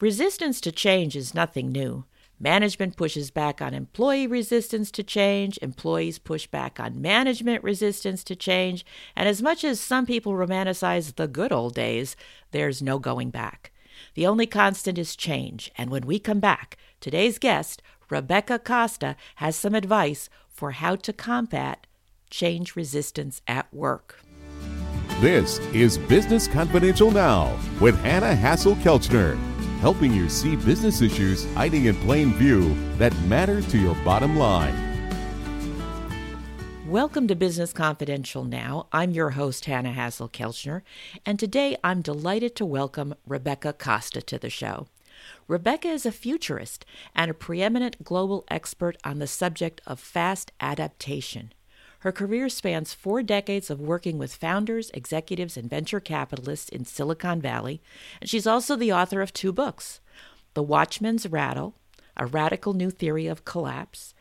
Resistance to change is nothing new. Management pushes back on employee resistance to change, employees push back on management resistance to change, and as much as some people romanticize the good old days, there's no going back. The only constant is change, and when we come back, today's guest, Rebecca Costa, has some advice for how to combat change resistance at work. This is Business Confidential Now with Hanna Hasl-Kelchner helping you see business issues hiding in plain view that matter to your bottom line. Welcome to Business Confidential Now. I'm your host, Hanna Hasl-Kelchner, and today I'm delighted to welcome Rebecca Costa to the show. Rebecca is a futurist and a preeminent global expert on the subject of fast adaptation. Her career spans four decades of working with founders, executives, and venture capitalists in Silicon Valley, and she's also the author of two books The Watchman's Rattle, A Radical New Theory of Collapse.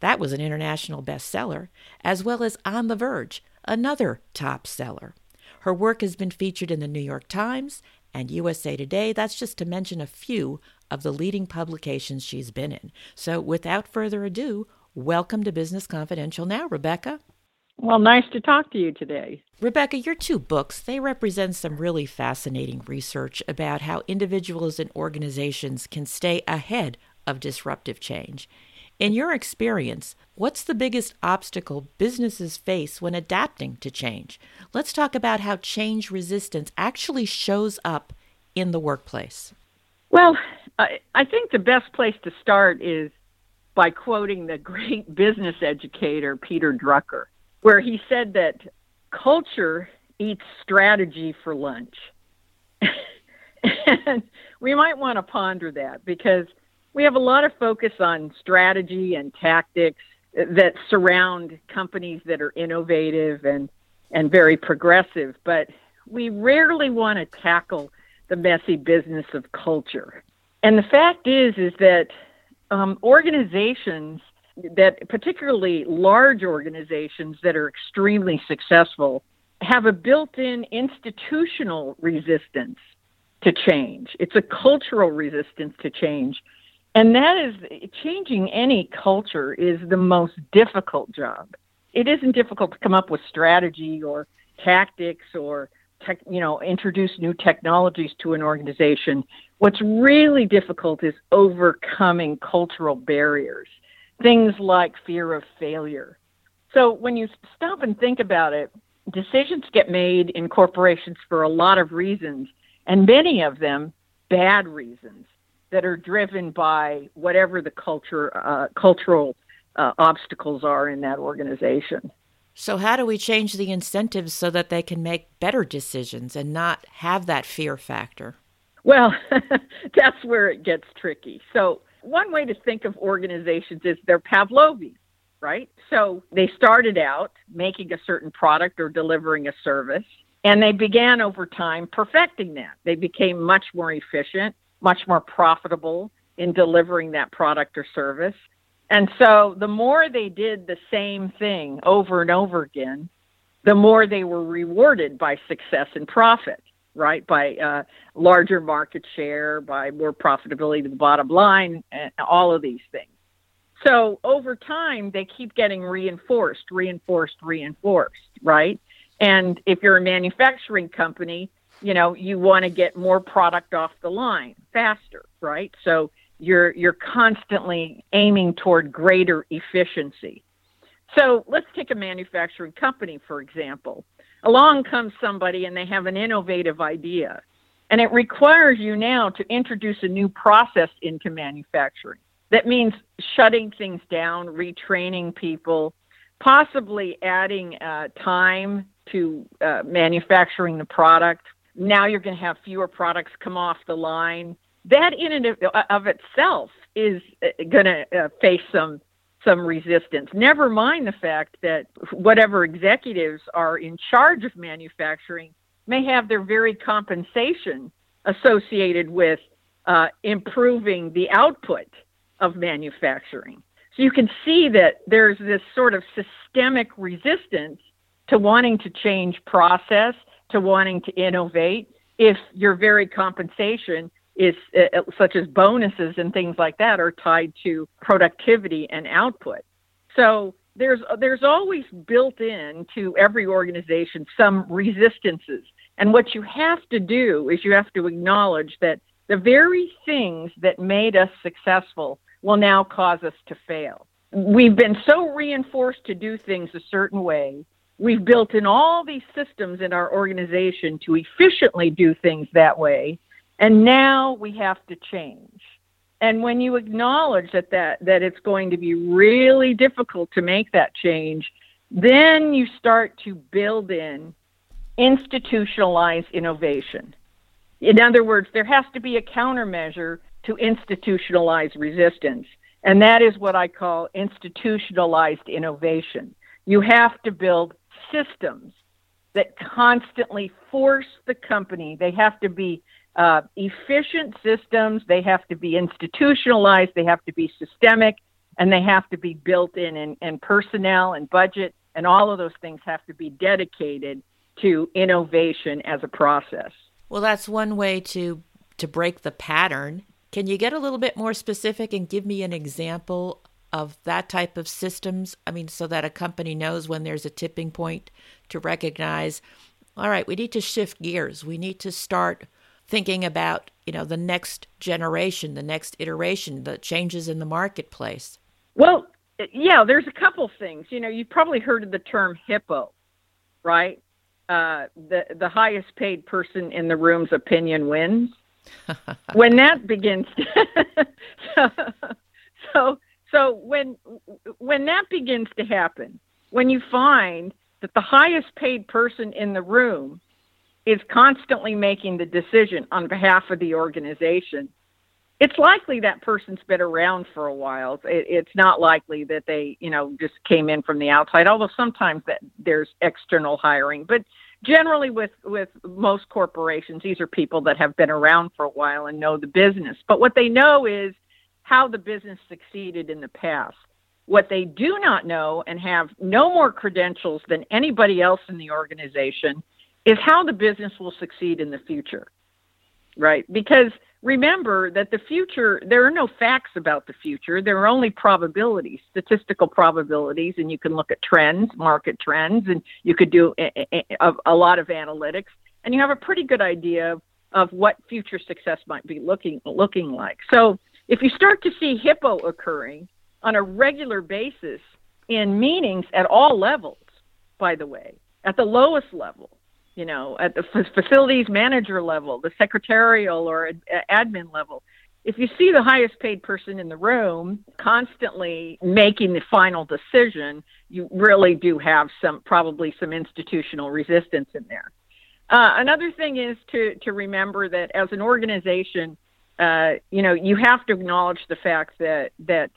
That was an international bestseller, as well as On the Verge, another top seller. Her work has been featured in the New York Times and USA Today. That's just to mention a few of the leading publications she's been in. So, without further ado, Welcome to Business Confidential now, Rebecca. Well, nice to talk to you today. Rebecca, your two books, they represent some really fascinating research about how individuals and organizations can stay ahead of disruptive change. In your experience, what's the biggest obstacle businesses face when adapting to change? Let's talk about how change resistance actually shows up in the workplace. Well, I think the best place to start is by quoting the great business educator Peter Drucker, where he said that culture eats strategy for lunch. and we might want to ponder that because we have a lot of focus on strategy and tactics that surround companies that are innovative and and very progressive, but we rarely want to tackle the messy business of culture. And the fact is is that um, organizations that, particularly large organizations that are extremely successful, have a built in institutional resistance to change. It's a cultural resistance to change. And that is changing any culture is the most difficult job. It isn't difficult to come up with strategy or tactics or tech, you know introduce new technologies to an organization What's really difficult is overcoming cultural barriers, things like fear of failure. So when you stop and think about it, decisions get made in corporations for a lot of reasons, and many of them bad reasons that are driven by whatever the culture, uh, cultural uh, obstacles are in that organization. So, how do we change the incentives so that they can make better decisions and not have that fear factor? Well, that's where it gets tricky. So, one way to think of organizations is they're Pavlovian, right? So, they started out making a certain product or delivering a service, and they began over time perfecting that. They became much more efficient, much more profitable in delivering that product or service. And so, the more they did the same thing over and over again, the more they were rewarded by success and profit right? By uh, larger market share, by more profitability to the bottom line, and all of these things. So over time, they keep getting reinforced, reinforced, reinforced, right? And if you're a manufacturing company, you know you want to get more product off the line faster, right? So you're you're constantly aiming toward greater efficiency. So let's take a manufacturing company, for example along comes somebody and they have an innovative idea. And it requires you now to introduce a new process into manufacturing. That means shutting things down, retraining people, possibly adding uh, time to uh, manufacturing the product. Now you're going to have fewer products come off the line. That, in and of itself, is uh, going to uh, face some some resistance. Never mind the fact that whatever executives are in charge of manufacturing may have their very compensation associated with uh, improving the output of manufacturing. So you can see that there's this sort of systemic resistance to wanting to change process, to wanting to innovate, if your very compensation is uh, such as bonuses and things like that are tied to productivity and output. So there's there's always built in to every organization some resistances. And what you have to do is you have to acknowledge that the very things that made us successful will now cause us to fail. We've been so reinforced to do things a certain way. We've built in all these systems in our organization to efficiently do things that way. And now we have to change. And when you acknowledge that, that, that it's going to be really difficult to make that change, then you start to build in institutionalized innovation. In other words, there has to be a countermeasure to institutionalized resistance. And that is what I call institutionalized innovation. You have to build systems that constantly force the company, they have to be uh, efficient systems, they have to be institutionalized, they have to be systemic, and they have to be built in, and, and personnel and budget and all of those things have to be dedicated to innovation as a process. Well, that's one way to to break the pattern. Can you get a little bit more specific and give me an example of that type of systems? I mean, so that a company knows when there's a tipping point to recognize, all right, we need to shift gears. We need to start thinking about, you know, the next generation, the next iteration, the changes in the marketplace. Well, yeah, there's a couple things. You know, you've probably heard of the term hippo, right? Uh, the the highest paid person in the room's opinion wins. when that begins, to, so, so so when when that begins to happen, when you find that the highest paid person in the room is constantly making the decision on behalf of the organization, it's likely that person's been around for a while. It, it's not likely that they, you know, just came in from the outside. Although sometimes that there's external hiring, but generally with with most corporations, these are people that have been around for a while and know the business. But what they know is how the business succeeded in the past. What they do not know and have no more credentials than anybody else in the organization is how the business will succeed in the future. Right? Because remember that the future, there are no facts about the future. There are only probabilities, statistical probabilities, and you can look at trends, market trends, and you could do a, a, a lot of analytics, and you have a pretty good idea of, of what future success might be looking looking like. So if you start to see hippo occurring on a regular basis in meetings at all levels, by the way, at the lowest level, you know, at the facilities manager level, the secretarial or admin level, if you see the highest paid person in the room constantly making the final decision, you really do have some probably some institutional resistance in there. Uh, another thing is to to remember that as an organization, uh, you know, you have to acknowledge the fact that that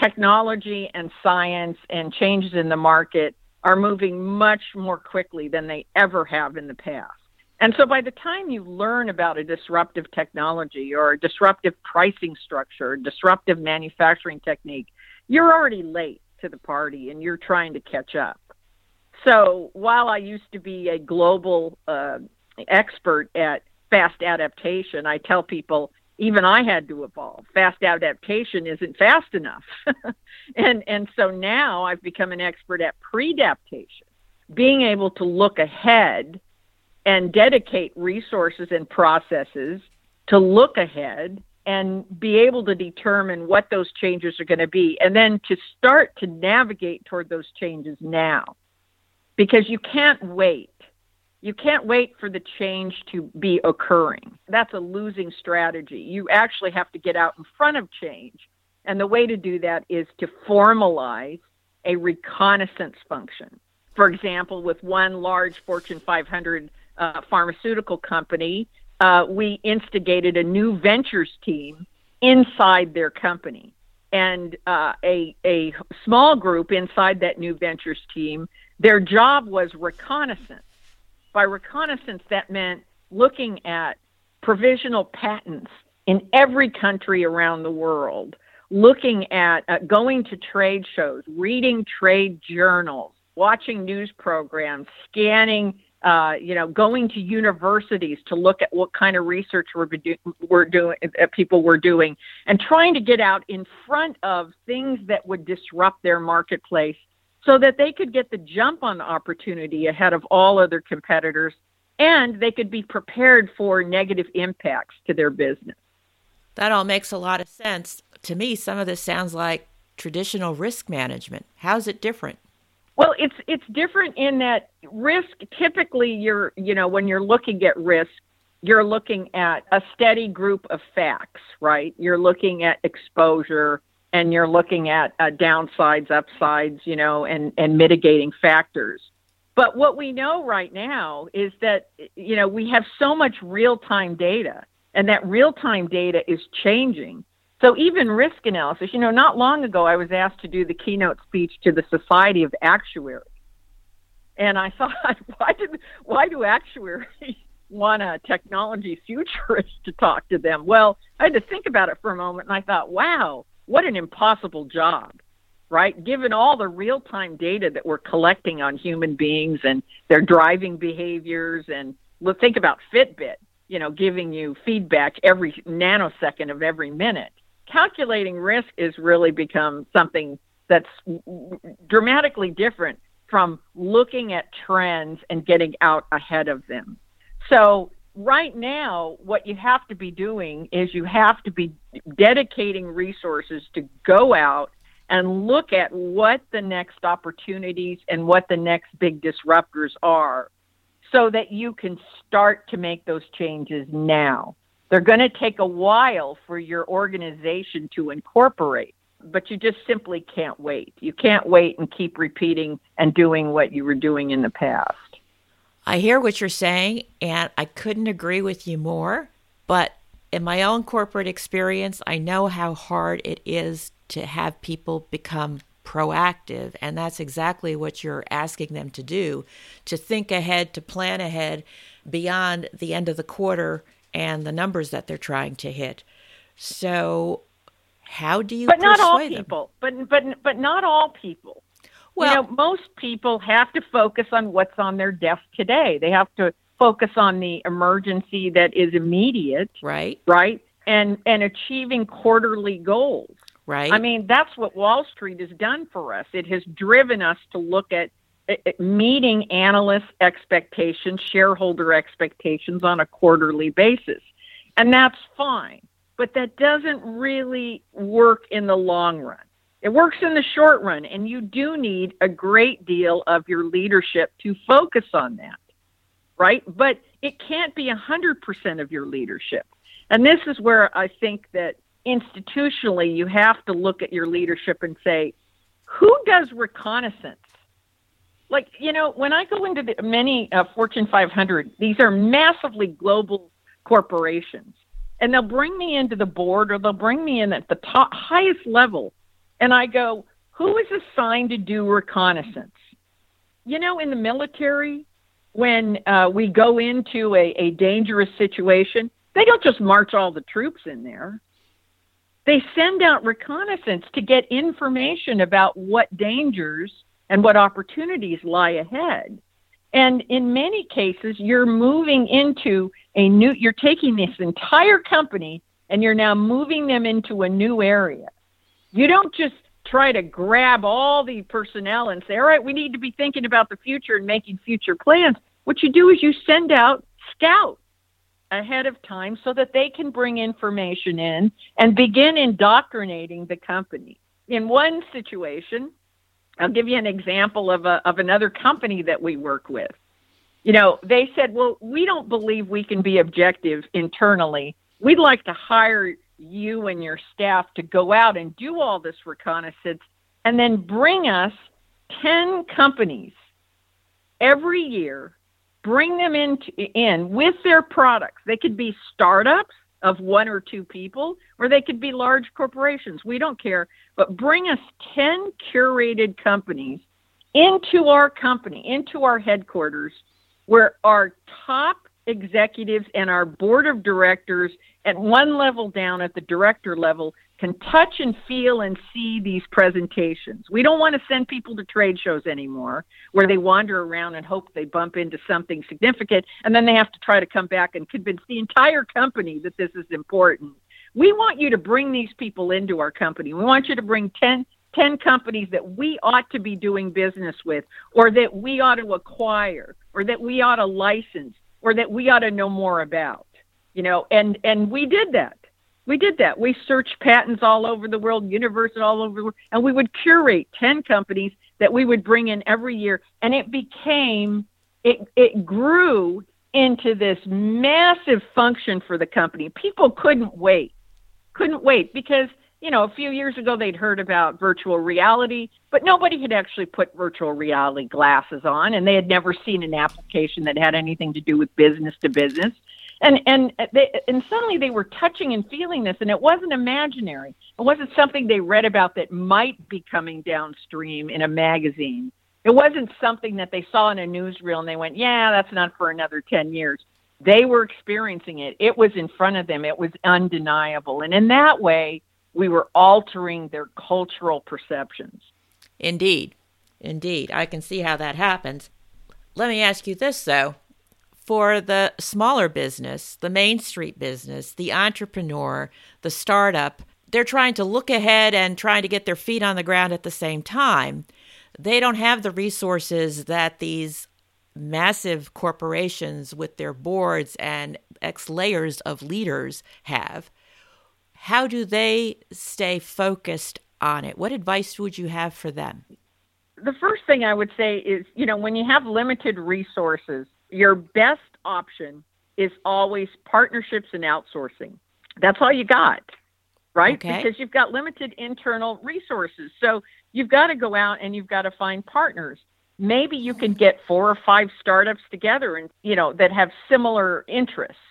technology and science and changes in the market are moving much more quickly than they ever have in the past. And so by the time you learn about a disruptive technology or a disruptive pricing structure, disruptive manufacturing technique, you're already late to the party and you're trying to catch up. So while I used to be a global uh, expert at fast adaptation, I tell people even I had to evolve. Fast adaptation isn't fast enough. and and so now I've become an expert at pre-adaptation, being able to look ahead and dedicate resources and processes to look ahead and be able to determine what those changes are going to be and then to start to navigate toward those changes now. Because you can't wait you can't wait for the change to be occurring. That's a losing strategy. You actually have to get out in front of change. And the way to do that is to formalize a reconnaissance function. For example, with one large Fortune 500 uh, pharmaceutical company, uh, we instigated a new ventures team inside their company. And uh, a, a small group inside that new ventures team, their job was reconnaissance by reconnaissance, that meant looking at provisional patents in every country around the world, looking at uh, going to trade shows, reading trade journals, watching news programs, scanning uh, you know, going to universities to look at what kind of research we're, we're doing, uh, people were doing, and trying to get out in front of things that would disrupt their marketplace so that they could get the jump on opportunity ahead of all other competitors and they could be prepared for negative impacts to their business. That all makes a lot of sense. To me, some of this sounds like traditional risk management. How's it different? Well, it's it's different in that risk typically you're, you know, when you're looking at risk, you're looking at a steady group of facts, right? You're looking at exposure and you're looking at uh, downsides, upsides, you know, and and mitigating factors. But what we know right now is that you know, we have so much real-time data and that real-time data is changing so even risk analysis, you know, not long ago I was asked to do the keynote speech to the Society of Actuaries. And I thought, why did why do actuaries want a technology futurist to talk to them? Well, I had to think about it for a moment and I thought, wow, what an impossible job. Right? Given all the real time data that we're collecting on human beings and their driving behaviors and look think about Fitbit, you know, giving you feedback every nanosecond of every minute calculating risk has really become something that's dramatically different from looking at trends and getting out ahead of them. So, right now, what you have to be doing is you have to be dedicating resources to go out and look at what the next opportunities and what the next big disruptors are so that you can start to make those changes now. They're going to take a while for your organization to incorporate, but you just simply can't wait. You can't wait and keep repeating and doing what you were doing in the past. I hear what you're saying, and I couldn't agree with you more. But in my own corporate experience, I know how hard it is to have people become proactive. And that's exactly what you're asking them to do to think ahead, to plan ahead beyond the end of the quarter and the numbers that they're trying to hit. So, how do you? But not all them? people. But but but not all people. Well, you know, most people have to focus on what's on their desk today. They have to focus on the emergency that is immediate. Right. Right. And and achieving quarterly goals. Right. I mean, that's what Wall Street has done for us. It has driven us to look at meeting analyst expectations, shareholder expectations on a quarterly basis. And that's fine. But that doesn't really work in the long run. It works in the short run, and you do need a great deal of your leadership to focus on that, right? But it can't be 100% of your leadership. And this is where I think that institutionally you have to look at your leadership and say, who does reconnaissance? like you know when i go into the many uh, fortune 500 these are massively global corporations and they'll bring me into the board or they'll bring me in at the top highest level and i go who is assigned to do reconnaissance you know in the military when uh, we go into a, a dangerous situation they don't just march all the troops in there they send out reconnaissance to get information about what dangers and what opportunities lie ahead. And in many cases, you're moving into a new, you're taking this entire company and you're now moving them into a new area. You don't just try to grab all the personnel and say, all right, we need to be thinking about the future and making future plans. What you do is you send out scouts ahead of time so that they can bring information in and begin indoctrinating the company. In one situation, I'll give you an example of a, of another company that we work with. You know, they said, "Well, we don't believe we can be objective internally. We'd like to hire you and your staff to go out and do all this reconnaissance and then bring us 10 companies every year, bring them in, in with their products. They could be startups of one or two people, or they could be large corporations. We don't care. But bring us 10 curated companies into our company, into our headquarters, where our top executives and our board of directors at one level down at the director level can touch and feel and see these presentations. We don't want to send people to trade shows anymore where they wander around and hope they bump into something significant and then they have to try to come back and convince the entire company that this is important. We want you to bring these people into our company. We want you to bring 10, 10 companies that we ought to be doing business with, or that we ought to acquire, or that we ought to license, or that we ought to know more about. You know, and and we did that. We did that. We searched patents all over the world, universities all over world, and we would curate 10 companies that we would bring in every year. And it became, it, it grew into this massive function for the company. People couldn't wait, couldn't wait because you know, a few years ago they'd heard about virtual reality, but nobody had actually put virtual reality glasses on and they had never seen an application that had anything to do with business to business. And and they and suddenly they were touching and feeling this and it wasn't imaginary. It wasn't something they read about that might be coming downstream in a magazine. It wasn't something that they saw in a newsreel and they went, "Yeah, that's not for another 10 years." They were experiencing it. It was in front of them. It was undeniable. And in that way, we were altering their cultural perceptions. Indeed. Indeed. I can see how that happens. Let me ask you this, though. For the smaller business, the Main Street business, the entrepreneur, the startup, they're trying to look ahead and trying to get their feet on the ground at the same time. They don't have the resources that these massive corporations with their boards and X layers of leaders have how do they stay focused on it? What advice would you have for them? The first thing I would say is, you know, when you have limited resources, your best option is always partnerships and outsourcing. That's all you got, right? Okay. Because you've got limited internal resources. So you've got to go out and you've got to find partners. Maybe you can get four or five startups together and, you know, that have similar interests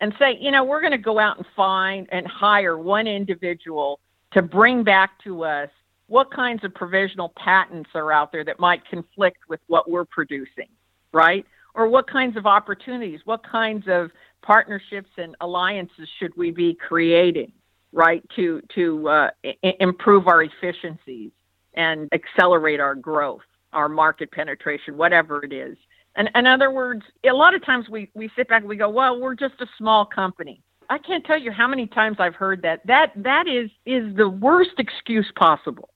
and say, you know, we're going to go out and find and hire one individual to bring back to us what kinds of provisional patents are out there that might conflict with what we're producing, right? Or what kinds of opportunities, what kinds of partnerships and alliances should we be creating, right, to to uh, I- improve our efficiencies and accelerate our growth, our market penetration, whatever it is. And in other words, a lot of times we, we sit back and we go, well, we're just a small company. I can't tell you how many times I've heard that. That that is is the worst excuse possible.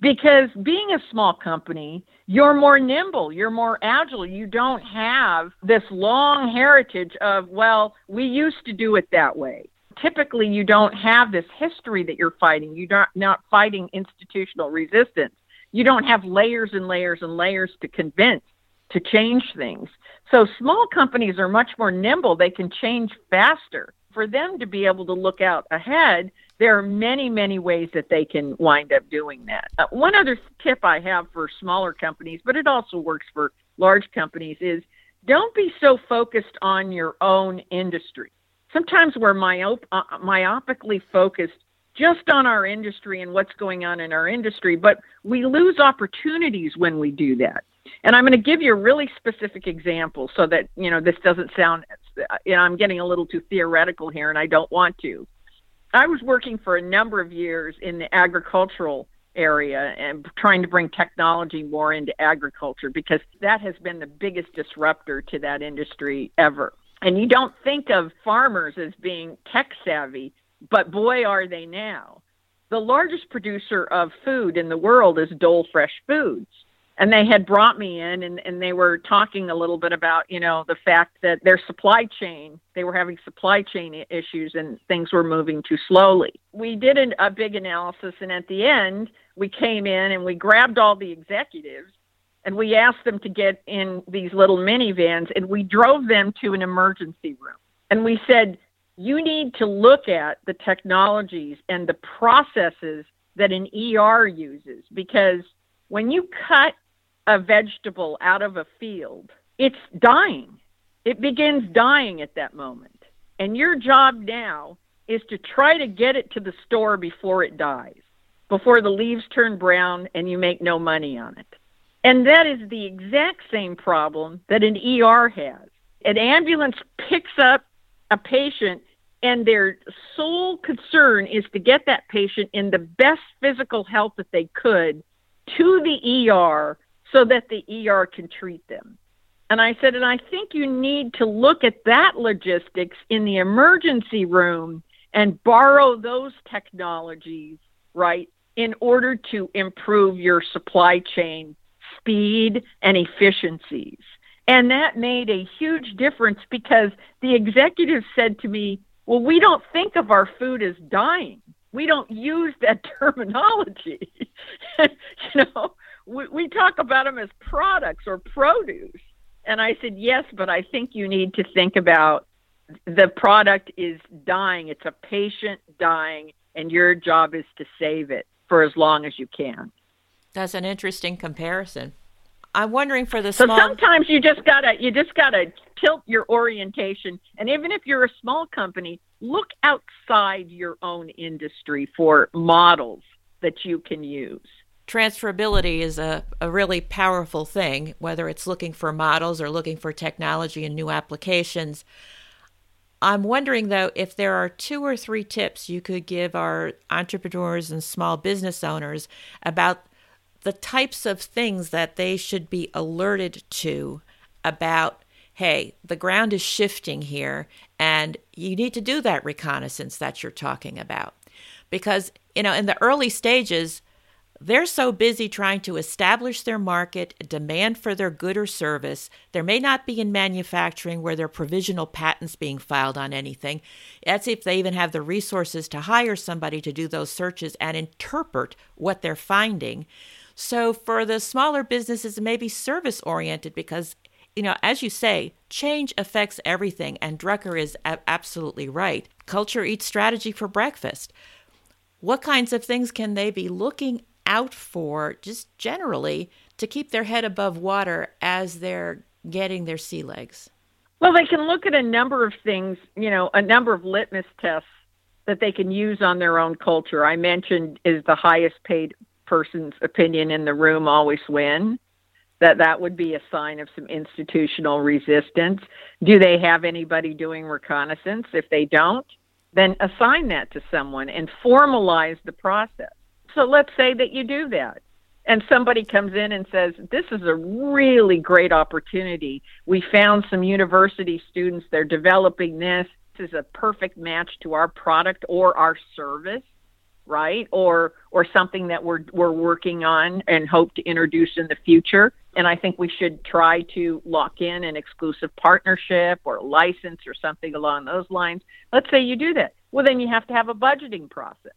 Because being a small company, you're more nimble, you're more agile. You don't have this long heritage of, well, we used to do it that way. Typically, you don't have this history that you're fighting. You're not, not fighting institutional resistance. You don't have layers and layers and layers to convince to change things. So small companies are much more nimble. They can change faster. For them to be able to look out ahead, there are many, many ways that they can wind up doing that. Uh, one other tip I have for smaller companies, but it also works for large companies, is don't be so focused on your own industry. Sometimes we're myop- uh, myopically focused just on our industry and what's going on in our industry, but we lose opportunities when we do that. And I'm going to give you a really specific example so that, you know, this doesn't sound, you know, I'm getting a little too theoretical here and I don't want to. I was working for a number of years in the agricultural area and trying to bring technology more into agriculture because that has been the biggest disruptor to that industry ever. And you don't think of farmers as being tech savvy, but boy, are they now. The largest producer of food in the world is Dole Fresh Foods and they had brought me in and, and they were talking a little bit about you know the fact that their supply chain they were having supply chain issues and things were moving too slowly. We did an, a big analysis and at the end we came in and we grabbed all the executives and we asked them to get in these little minivans and we drove them to an emergency room. And we said you need to look at the technologies and the processes that an ER uses because when you cut a vegetable out of a field, it's dying. It begins dying at that moment. And your job now is to try to get it to the store before it dies, before the leaves turn brown and you make no money on it. And that is the exact same problem that an ER has. An ambulance picks up a patient and their sole concern is to get that patient in the best physical health that they could to the ER so that the ER can treat them. And I said, and I think you need to look at that logistics in the emergency room and borrow those technologies, right, in order to improve your supply chain speed and efficiencies. And that made a huge difference because the executive said to me, Well, we don't think of our food as dying. We don't use that terminology. you know, we, we talk about them as products or produce. And I said, Yes, but I think you need to think about the product is dying. It's a patient dying, and your job is to save it for as long as you can. That's an interesting comparison. I'm wondering for the so small. sometimes you just gotta you just gotta tilt your orientation, and even if you're a small company, look outside your own industry for models that you can use. Transferability is a, a really powerful thing, whether it's looking for models or looking for technology and new applications. I'm wondering though if there are two or three tips you could give our entrepreneurs and small business owners about the types of things that they should be alerted to about hey, the ground is shifting here, and you need to do that reconnaissance that you're talking about. Because, you know, in the early stages, they're so busy trying to establish their market, demand for their good or service. There may not be in manufacturing where there are provisional patents being filed on anything. That's if they even have the resources to hire somebody to do those searches and interpret what they're finding. So for the smaller businesses, it may be service oriented because, you know, as you say, change affects everything. And Drucker is a- absolutely right. Culture eats strategy for breakfast. What kinds of things can they be looking out for, just generally, to keep their head above water as they're getting their sea legs? Well, they can look at a number of things, you know, a number of litmus tests that they can use on their own culture. I mentioned is the highest paid person's opinion in the room always win that that would be a sign of some institutional resistance do they have anybody doing reconnaissance if they don't then assign that to someone and formalize the process so let's say that you do that and somebody comes in and says this is a really great opportunity we found some university students they're developing this this is a perfect match to our product or our service right? Or or something that we're we're working on and hope to introduce in the future. And I think we should try to lock in an exclusive partnership or license or something along those lines. Let's say you do that. Well, then you have to have a budgeting process,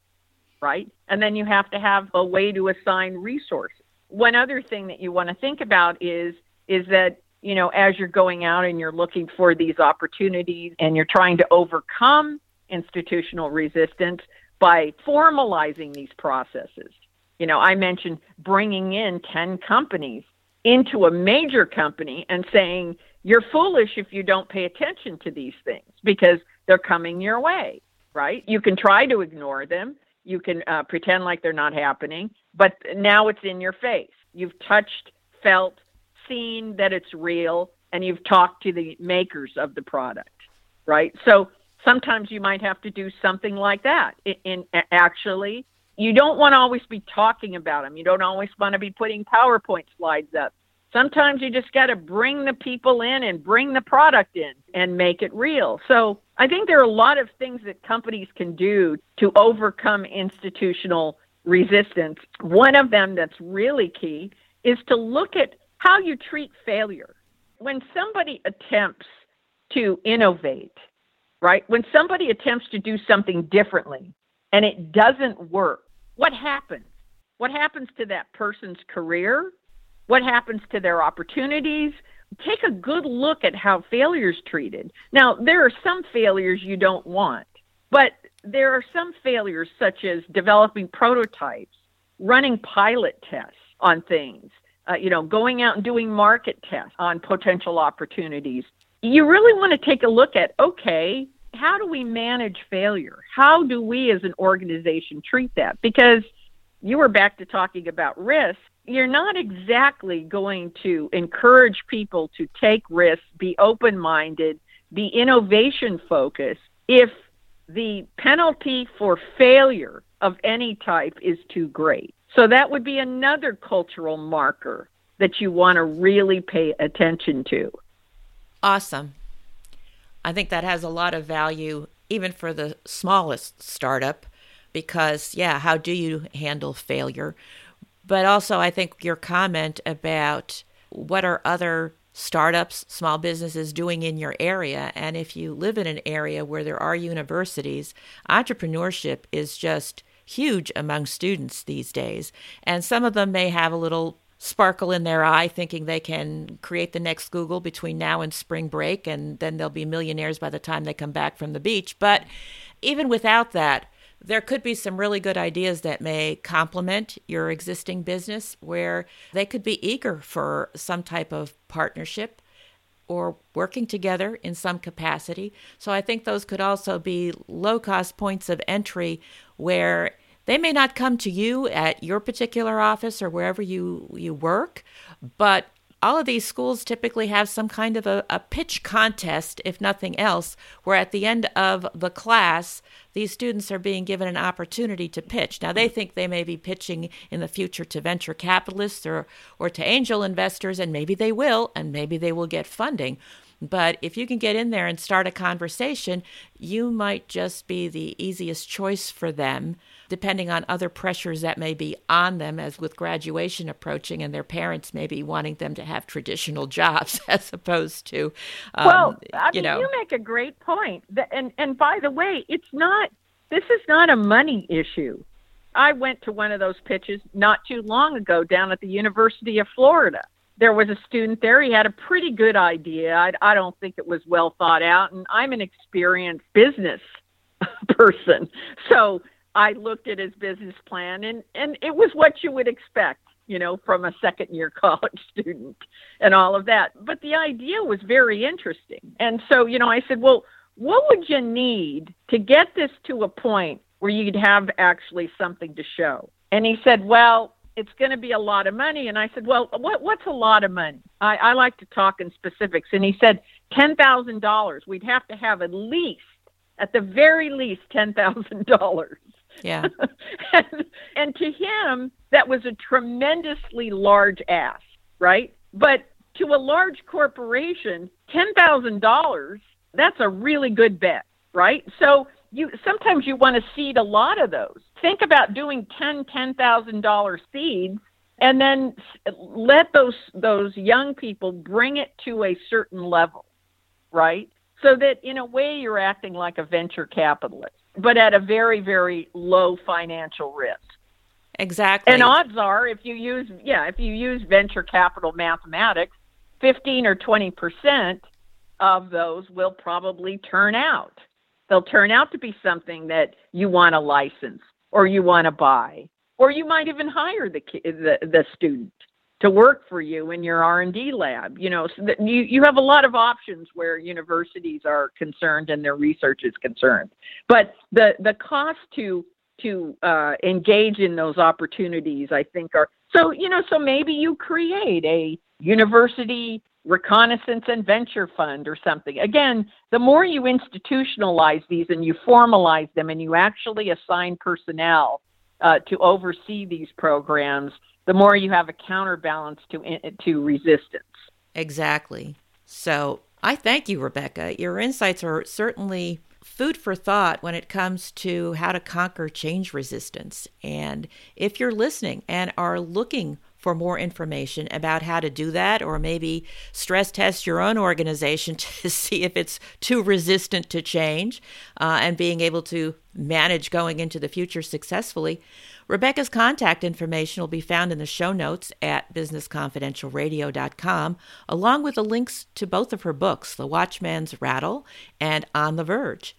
right? And then you have to have a way to assign resources. One other thing that you want to think about is is that you know as you're going out and you're looking for these opportunities and you're trying to overcome institutional resistance by formalizing these processes. You know, I mentioned bringing in 10 companies into a major company and saying, you're foolish if you don't pay attention to these things because they're coming your way, right? You can try to ignore them. You can uh, pretend like they're not happening, but now it's in your face. You've touched, felt, seen that it's real, and you've talked to the makers of the product, right? So sometimes you might have to do something like that. In, in actually, you don't want to always be talking about them. You don't always want to be putting PowerPoint slides up. Sometimes you just got to bring the people in and bring the product in and make it real. So I think there are a lot of things that companies can do to overcome institutional resistance. One of them that's really key is to look at how you treat failure. When somebody attempts to innovate, right? When somebody attempts to do something differently and it doesn't work, what happens? What happens to that person's career? What happens to their opportunities? Take a good look at how failure is treated. Now, there are some failures you don't want, but there are some failures such as developing prototypes, running pilot tests on things, uh, you know, going out and doing market tests on potential opportunities. You really want to take a look at okay, how do we manage failure? How do we as an organization treat that? Because you were back to talking about risk. You're not exactly going to encourage people to take risks, be open minded, be innovation focused if the penalty for failure of any type is too great. So that would be another cultural marker that you want to really pay attention to. Awesome. I think that has a lot of value even for the smallest startup because yeah, how do you handle failure? But also I think your comment about what are other startups, small businesses doing in your area. And if you live in an area where there are universities, entrepreneurship is just huge among students these days. And some of them may have a little sparkle in their eye thinking they can create the next Google between now and spring break and then they'll be millionaires by the time they come back from the beach. But even without that, there could be some really good ideas that may complement your existing business where they could be eager for some type of partnership or working together in some capacity. So I think those could also be low cost points of entry where they may not come to you at your particular office or wherever you, you work, but all of these schools typically have some kind of a, a, pitch contest, if nothing else, where at the end of the class, these students are being given an opportunity to pitch. Now, they think they may be pitching in the future to venture capitalists or, or to angel investors, and maybe they will, and maybe they will get funding. But if you can get in there and start a conversation, you might just be the easiest choice for them depending on other pressures that may be on them, as with graduation approaching, and their parents may be wanting them to have traditional jobs as opposed to, um, well, I you mean, know. you make a great point. And and by the way, it's not. This is not a money issue. I went to one of those pitches not too long ago down at the University of Florida. There was a student there. He had a pretty good idea. I, I don't think it was well thought out, and I'm an experienced business person, so I looked at his business plan and and it was what you would expect, you know, from a second year college student and all of that. But the idea was very interesting. And so, you know, I said, "Well, what would you need to get this to a point where you'd have actually something to show?" And he said, "Well, it's going to be a lot of money." And I said, "Well, what what's a lot of money?" I, I like to talk in specifics. And he said, ten thousand dollars. We'd have to have at least, at the very least, ten thousand dollars." Yeah. and, and to him, that was a tremendously large ask, right? But to a large corporation, $10,000, that's a really good bet, right? So you sometimes you want to seed a lot of those. Think about doing 10 $10,000 seeds and then let those those young people bring it to a certain level, right? So that in a way you're acting like a venture capitalist but at a very, very low financial risk. Exactly. And odds are, if you use, yeah, if you use venture capital mathematics, 15 or 20 percent of those will probably turn out. They'll turn out to be something that you want to license or you want to buy, or you might even hire the the, the student to work for you in your R&D lab. You know, so you, you have a lot of options where universities are concerned and their research is concerned. But the, the cost to to uh, engage in those opportunities, I think, are so. You know, so maybe you create a university reconnaissance and venture fund or something. Again, the more you institutionalize these and you formalize them and you actually assign personnel uh, to oversee these programs, the more you have a counterbalance to to resistance. Exactly. So I thank you, Rebecca. Your insights are certainly food for thought when it comes to how to conquer change resistance. And if you're listening and are looking for more information about how to do that, or maybe stress test your own organization to see if it's too resistant to change uh, and being able to manage going into the future successfully, Rebecca's contact information will be found in the show notes at businessconfidentialradio.com, along with the links to both of her books, The Watchman's Rattle and On the Verge.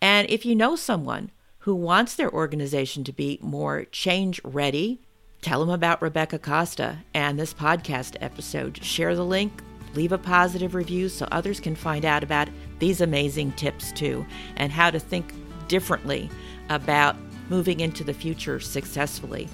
And if you know someone who wants their organization to be more change ready, tell them about Rebecca Costa and this podcast episode. Share the link, leave a positive review so others can find out about these amazing tips too and how to think differently about moving into the future successfully.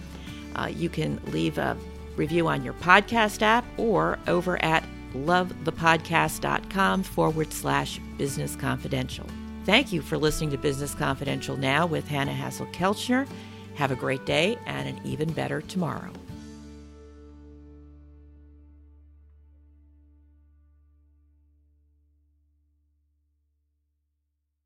Uh, you can leave a review on your podcast app or over at lovethepodcast.com forward slash business confidential. Thank you for listening to Business Confidential now with Hanna Hasl-Kelchner. Have a great day and an even better tomorrow.